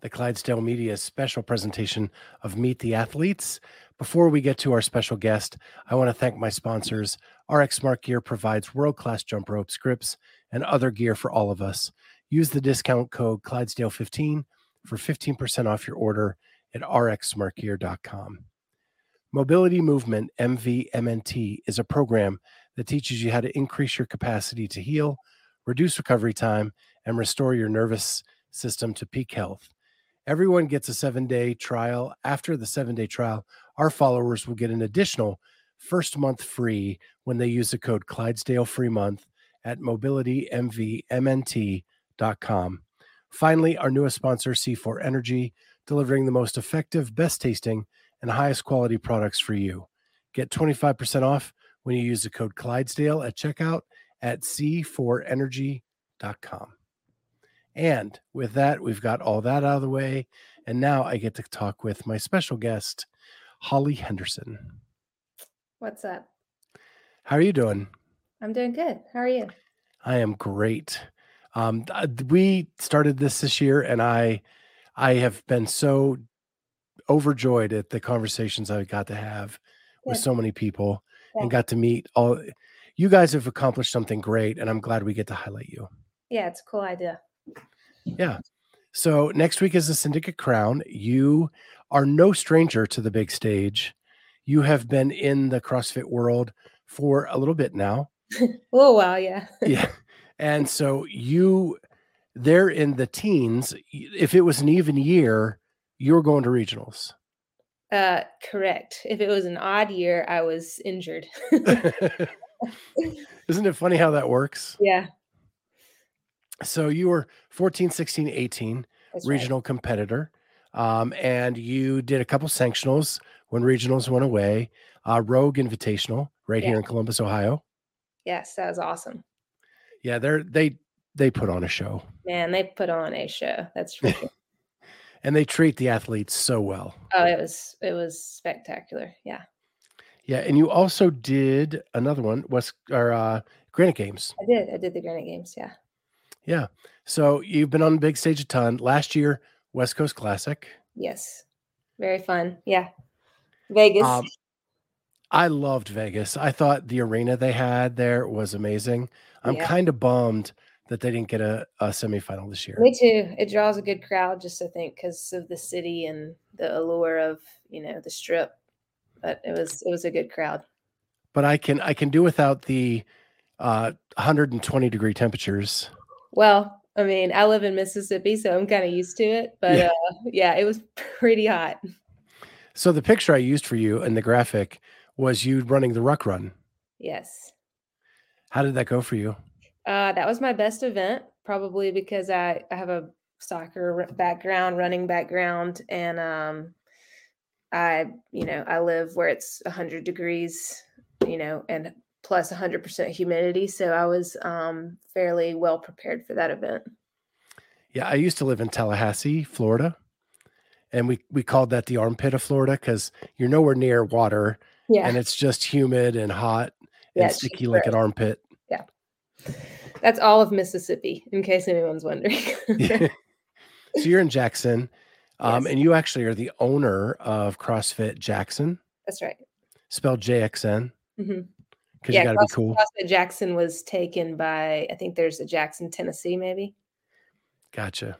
the Clydesdale Media special presentation of Meet the Athletes. Before we get to our special guest, I want to thank my sponsors. RX Smart Gear provides world class jump rope grips and other gear for all of us. Use the discount code Clydesdale15 for 15% off your order at rxsmartgear.com. Mobility Movement MVMNT is a program that teaches you how to increase your capacity to heal, reduce recovery time, and restore your nervous system to peak health. Everyone gets a seven day trial. After the seven day trial, our followers will get an additional first month free when they use the code Clydesdale Free Month at mobilitymvmnt.com. Finally, our newest sponsor, C4 Energy, delivering the most effective, best tasting, and highest quality products for you. Get 25% off when you use the code Clydesdale at checkout at c4energy.com. And with that, we've got all that out of the way. And now I get to talk with my special guest, Hollye Henderson. What's up? How are you doing? I'm doing good. How are you? I am great. Um, we started this this year, and I, I have been so overjoyed at the conversations I got to have with so many people yeah. and got to meet all. You guys have accomplished something great, and I'm glad we get to highlight you. Yeah, it's a cool idea. Yeah. So next week is the Syndicate Crown. You are no stranger to the big stage. You have been in the CrossFit world for a little bit now. a little while, yeah. yeah. And so you they're in the teens. If it was an even year, you're going to regionals. Uh correct. If it was an odd year, I was injured. Isn't it funny how that works? Yeah. So you were 14, 16, 18 That's regional right. competitor. Um, and you did a couple sanctionals when regionals went away. Uh, Rogue Invitational right yeah. here in Columbus, Ohio. Yes, that was awesome. Yeah, they're they they put on a show. Man, they put on a show. That's true. and they treat the athletes so well. Oh, it was it was spectacular. Yeah. Yeah, and you also did another one, was or uh Granite Games. I did. I did the Granite Games, yeah. Yeah. So you've been on the big stage a ton. Last year, West Coast Classic. Yes. Very fun. Yeah. Vegas. Um, I loved Vegas. I thought the arena they had there was amazing. I'm yeah. kind of bummed that they didn't get a, a semifinal this year. Me too. It draws a good crowd, just I think, because of the city and the allure of you know the strip. But it was it was a good crowd. But I can I can do without the uh, 120 degree temperatures. Well, I mean, I live in Mississippi, so I'm kind of used to it. But yeah. Uh, yeah, it was pretty hot. So the picture I used for you and the graphic was you running the ruck run. Yes. How did that go for you? Uh, that was my best event, probably because I, I have a soccer background, running background, and um, I, you know, I live where it's 100 degrees, you know, and plus 100% humidity. So I was um, fairly well prepared for that event. Yeah, I used to live in Tallahassee, Florida, and we we called that the armpit of Florida because you're nowhere near water, yeah, and it's just humid and hot and yeah, sticky like an armpit. Yeah, that's all of Mississippi, in case anyone's wondering. so you're in Jackson, um, yes. and you actually are the owner of CrossFit Jackson. That's right. Spelled JXN. Mm-hmm because yeah, you got to be cool. Jackson was taken by I think there's a Jackson, Tennessee, maybe. Gotcha.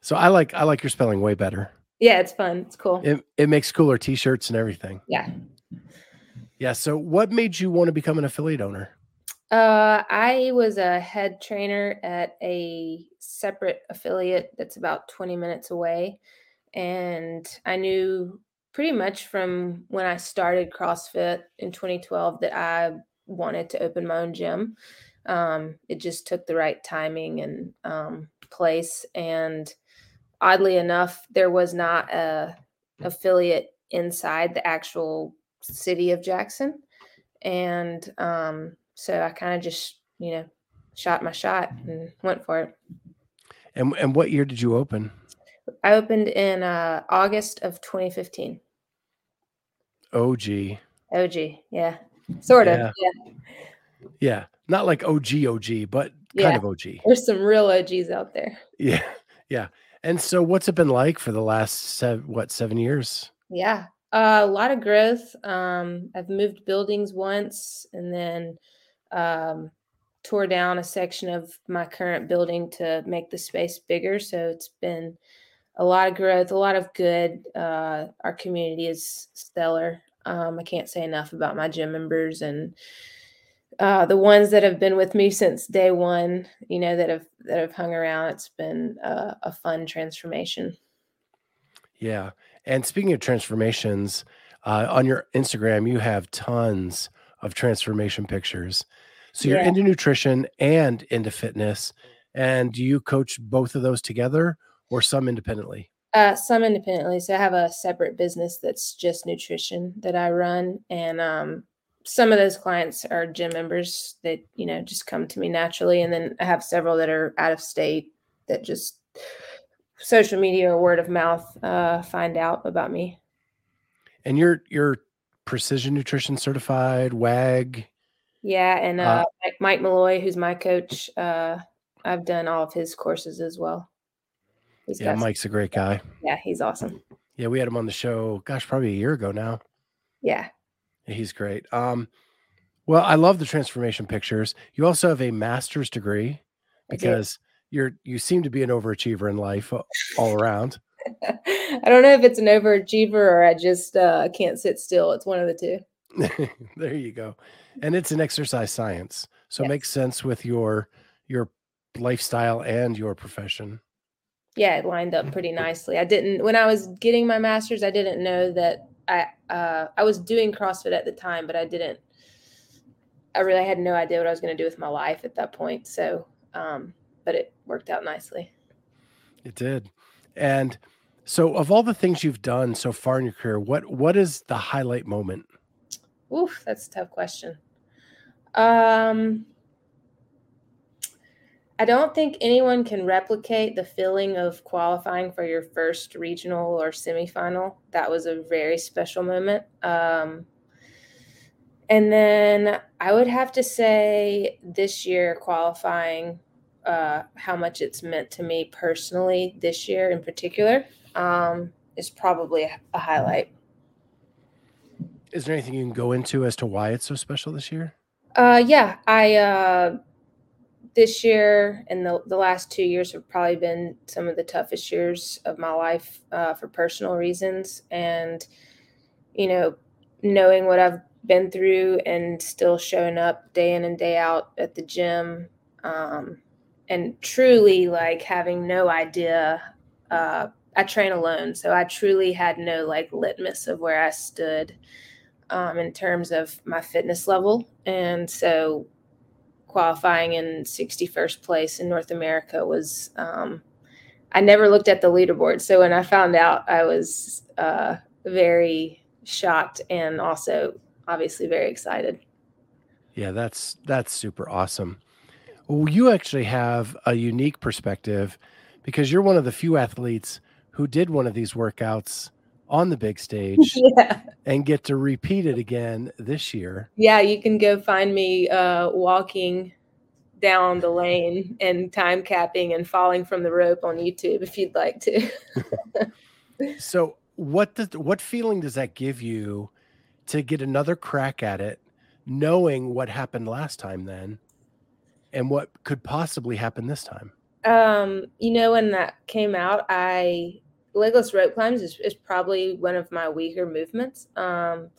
So I like I like your spelling way better. Yeah, it's fun. It's cool. It it makes cooler T-shirts and everything. Yeah. Yeah. So what made you want to become an affiliate owner? Uh, I was a head trainer at a separate affiliate that's about 20 minutes away. And I knew pretty much from when I started CrossFit in 2012 that I wanted to open my own gym. Um, it just took the right timing and um, place. And oddly enough, there was not a affiliate inside the actual city of Jackson. And um, so I kind of just, you know, shot my shot and went for it. And and what year did you open? I opened in uh, August of 2015. OG. OG, yeah, sort of, Yeah. yeah. Not like OG OG, but kind Yeah. of OG. There's some real OGs out there. Yeah. Yeah. And so what's it been like for the last seven, what, seven years? Yeah, uh, a lot of growth. Um, I've moved buildings once, and then um, tore down a section of my current building to make the space bigger. So it's been a lot of growth, a lot of good. Uh, our community is stellar. Um, I can't say enough about my gym members and uh, the ones that have been with me since day one. You know that have that have hung around. It's been uh, a fun transformation. Yeah. And speaking of transformations, uh, on your Instagram, you have tons of transformation pictures. So you're Yeah. into nutrition and into fitness. And do you coach both of those together or some independently? Uh, some independently. So I have a separate business that's just nutrition that I run, and um, some of those clients are gym members that you know just come to me naturally, and then I have several that are out of state that just social media or word of mouth uh, find out about me. And you're you're precision nutrition certified, WAG. Yeah, and Uh, uh, Mike, Mike Molloy, who's my coach, uh, I've done all of his courses as well. He's Yeah, Mike's a great guy. yeah, he's awesome. Yeah, we had him on the show, gosh, probably a year ago now. Yeah, Yeah, He's great. Um, well, I love the transformation pictures. You also have a master's degree because you're you seem to be an overachiever in life all around. I don't know if it's an overachiever or I just uh, can't sit still. It's one of the two. there you go. And it's an exercise science. So it makes sense with your your lifestyle and your profession. Yeah, it lined up pretty nicely. I didn't when I was getting my master's, I didn't know that I uh, I was doing CrossFit at the time, but I didn't. I really had no idea what I was going to do with my life at that point. So, um, but it worked out nicely. It did. And so of all the things you've done so far in your career, what what is the highlight moment? Oof, that's a tough question. Um, I don't think anyone can replicate the feeling of qualifying for your first regional or semifinal. That was a very special moment. Um, and then I would have to say this year qualifying, uh, how much it's meant to me personally this year in particular, um, is probably a, highlight. Is there anything you can go into as to why it's so special this year? Uh, yeah, I uh, this year and the the last two years have probably been some of the toughest years of my life uh, for personal reasons, and you know, knowing what I've been through and still showing up day in and day out at the gym, um, and truly like having no idea. Uh, I train alone, so I truly had no like litmus of where I stood um, in terms of my fitness level. And so qualifying in 61st place in North America was, um, I never looked at the leaderboard. So when I found out, I was uh, very shocked and also obviously very excited. Yeah, that's that's super awesome. Well, you actually have a unique perspective because you're one of the few athletes who did one of these workouts on the big stage yeah. and get to repeat it again this year. Yeah. You can go find me uh, walking down the lane and time capping and falling from the rope on YouTube if you'd like to. So, what does what feeling does that give you to get another crack at it, knowing what happened last time then, and what could possibly happen this time? Um, you know, when that came out, I legless rope climbs is, is probably one of my weaker movements. Um,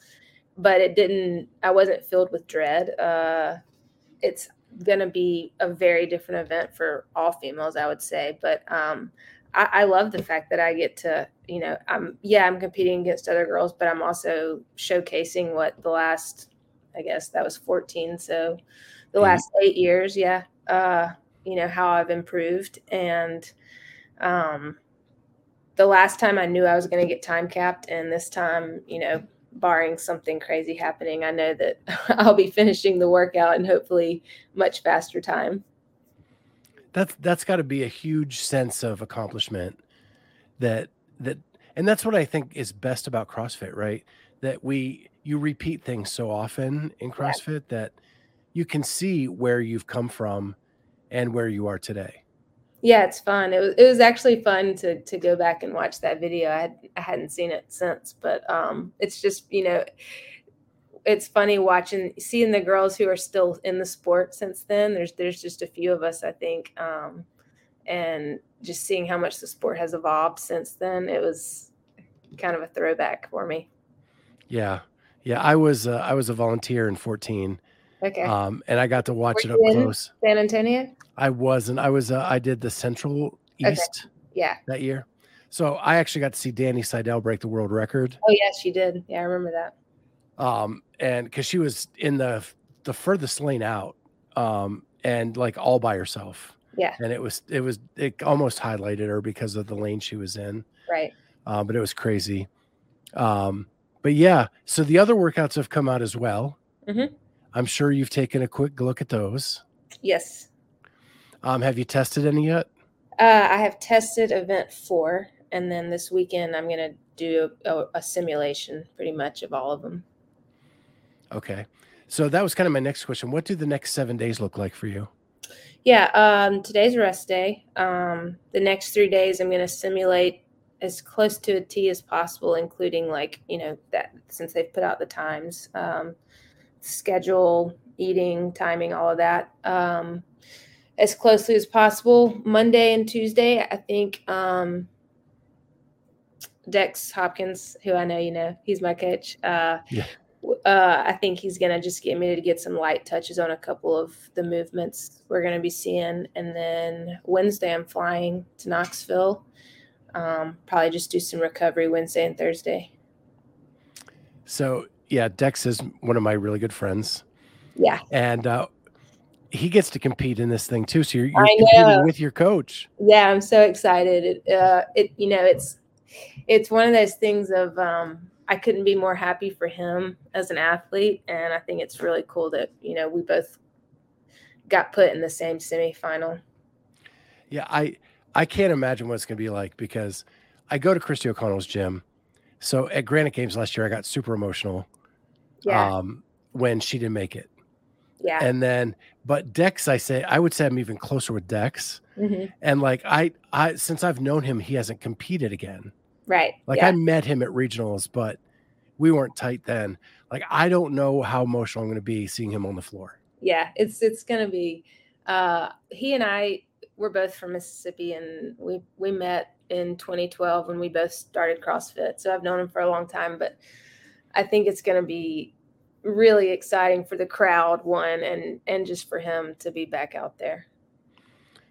but it didn't. I wasn't filled with dread. Uh, it's going to be a very different event for all females, I would say. But um, I, I love the fact that I get to, you know, I'm yeah, I'm competing against other girls, but I'm also showcasing what the last, I guess that was 14. So the last eight years, yeah. Uh, you know how I've improved and um the last time I knew I was going to get time capped, and this time, you know, barring something crazy happening, I know that I'll be finishing the workout and hopefully much faster time. That's that's got to be a huge sense of accomplishment that that and that's what I think is best about CrossFit, right? That we you repeat things so often in CrossFit yeah. that you can see where you've come from and where you are today. Yeah, it's fun. It was it was actually fun to to go back and watch that video. I had, I hadn't seen it since, but um it's just, you know, it's funny watching seeing the girls who are still in the sport since then. There's there's just a few of us, I think. Um and just seeing how much the sport has evolved since then, it was kind of a throwback for me. Yeah. Yeah, I was uh, I was a volunteer in 14. Okay. Um and I got to watch Were it up close. San Antonio? I wasn't. I was. Uh, I did the Central East. Okay. Yeah. That year, so I actually got to see Danny Seidel break the world record. Oh yes, she did. Yeah, I remember that. Um, and because she was in the the furthest lane out, um, and like all by herself. Yeah. And it was it was it almost highlighted her because of the lane she was in. Right. Um, but it was crazy. Um, but yeah, so the other workouts have come out as well. Mm-hmm. I'm sure you've taken a quick look at those. Yes. Um, have you tested any yet? Uh, I have tested event four, and then this weekend I'm going to do a, a, simulation pretty much of all of them. Okay. So that was kind of my next question. What do the next seven days look like for you? Yeah, um, today's rest day. Um, the next three days, I'm going to simulate as close to a T as possible, including like, you know, that since they've put out the times, um, schedule, eating, timing, all of that. Um, as closely as possible. Monday and Tuesday, I think um, Dex Hopkins, who I know you know, he's my coach. Uh, yeah. Uh, I think he's gonna just get me to get some light touches on a couple of the movements we're gonna be seeing, and then Wednesday I'm flying to Knoxville. Um, probably just do some recovery Wednesday and Thursday. So yeah, Dex is one of my really good friends. Yeah, and uh, he gets to compete in this thing too. So you're, you're competing with your coach. Yeah, I'm so excited. It, uh, it, you know, it's, it's one of those things of, um, I couldn't be more happy for him as an athlete. And I think it's really cool that, you know, we both got put in the same semifinal. Yeah. I, I can't imagine what it's going to be like because I go to Kristi O'Connell's gym. So at Granite Games last year, I got super emotional. Yeah. Um, when she didn't make it. Yeah. And then, but Dex, I say, I would say I'm even closer with Dex. Mm-hmm. And like, I, I, since I've known him, he hasn't competed again. Right. Like, yeah. I met him at regionals, but we weren't tight then. Like, I don't know how emotional I'm going to be seeing him on the floor. Yeah. It's, it's going to be, uh, he and I were both from Mississippi and we, we met in 2012 when we both started CrossFit. So I've known him for a long time, but I think it's going to be really exciting for the crowd one and and just for him to be back out there.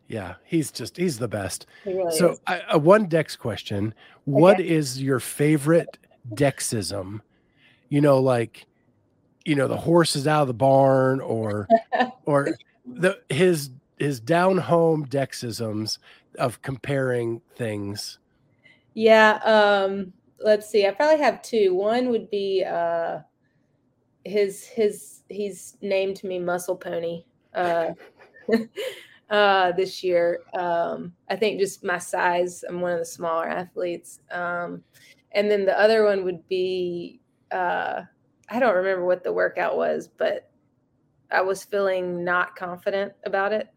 Yeah he's just he's the best. Really so I, a one dex question. Okay. what is your favorite dexism? You know like you know the horse is out of the barn or or the his his down home dexisms of comparing things. Yeah um let's see. I probably have two. One would be uh his his he's named me muscle pony uh uh this year. Um i think just my size i'm one of the smaller athletes. Um and then the other one would be uh i don't remember what the workout was but i was feeling not confident about it.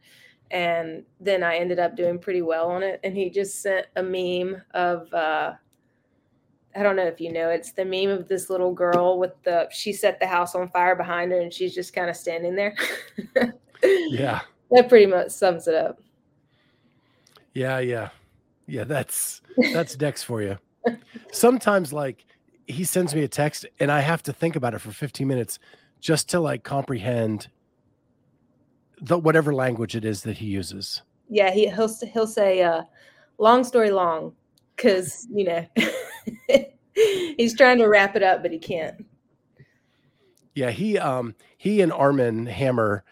And then i ended up doing pretty well on it. And he just sent a meme of uh I don't know if you know, it's the meme of this little girl with the she set the house on fire behind her and she's just kind of standing there. yeah. That pretty much sums it up. Yeah, yeah. Yeah, that's that's Dex for you. Sometimes like he sends me a text and I have to think about it for 15 minutes just to like comprehend the whatever language it is that he uses. Yeah, he he'll he'll say uh long story long cuz you know he's trying to wrap it up, but he can't. Yeah, he um he and Armin Hammer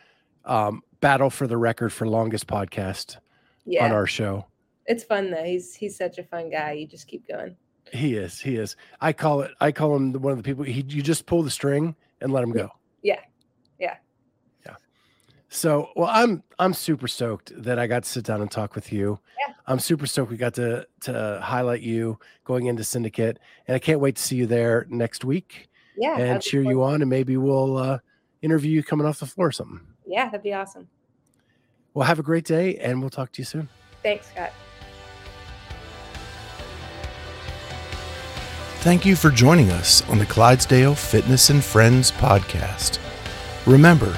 um battle for the record for longest podcast yeah. on our show. it's fun though. He's he's such a fun guy. You just keep going. He is. He is. I call it. I call him the, one of the people. He you just pull the string and let him go. Yeah. Yeah. So well, I'm I'm super stoked that I got to sit down and talk with you. Yeah. I'm super stoked we got to to highlight you going into syndicate, and I can't wait to see you there next week Yeah. and cheer fun. you on, and maybe we'll uh, interview you coming off the floor or something. Yeah, that'd be awesome. Well, have a great day, and we'll talk to you soon. Thanks, Scott. Thank you for joining us on the Clydesdale Fitness and Friends podcast. Remember,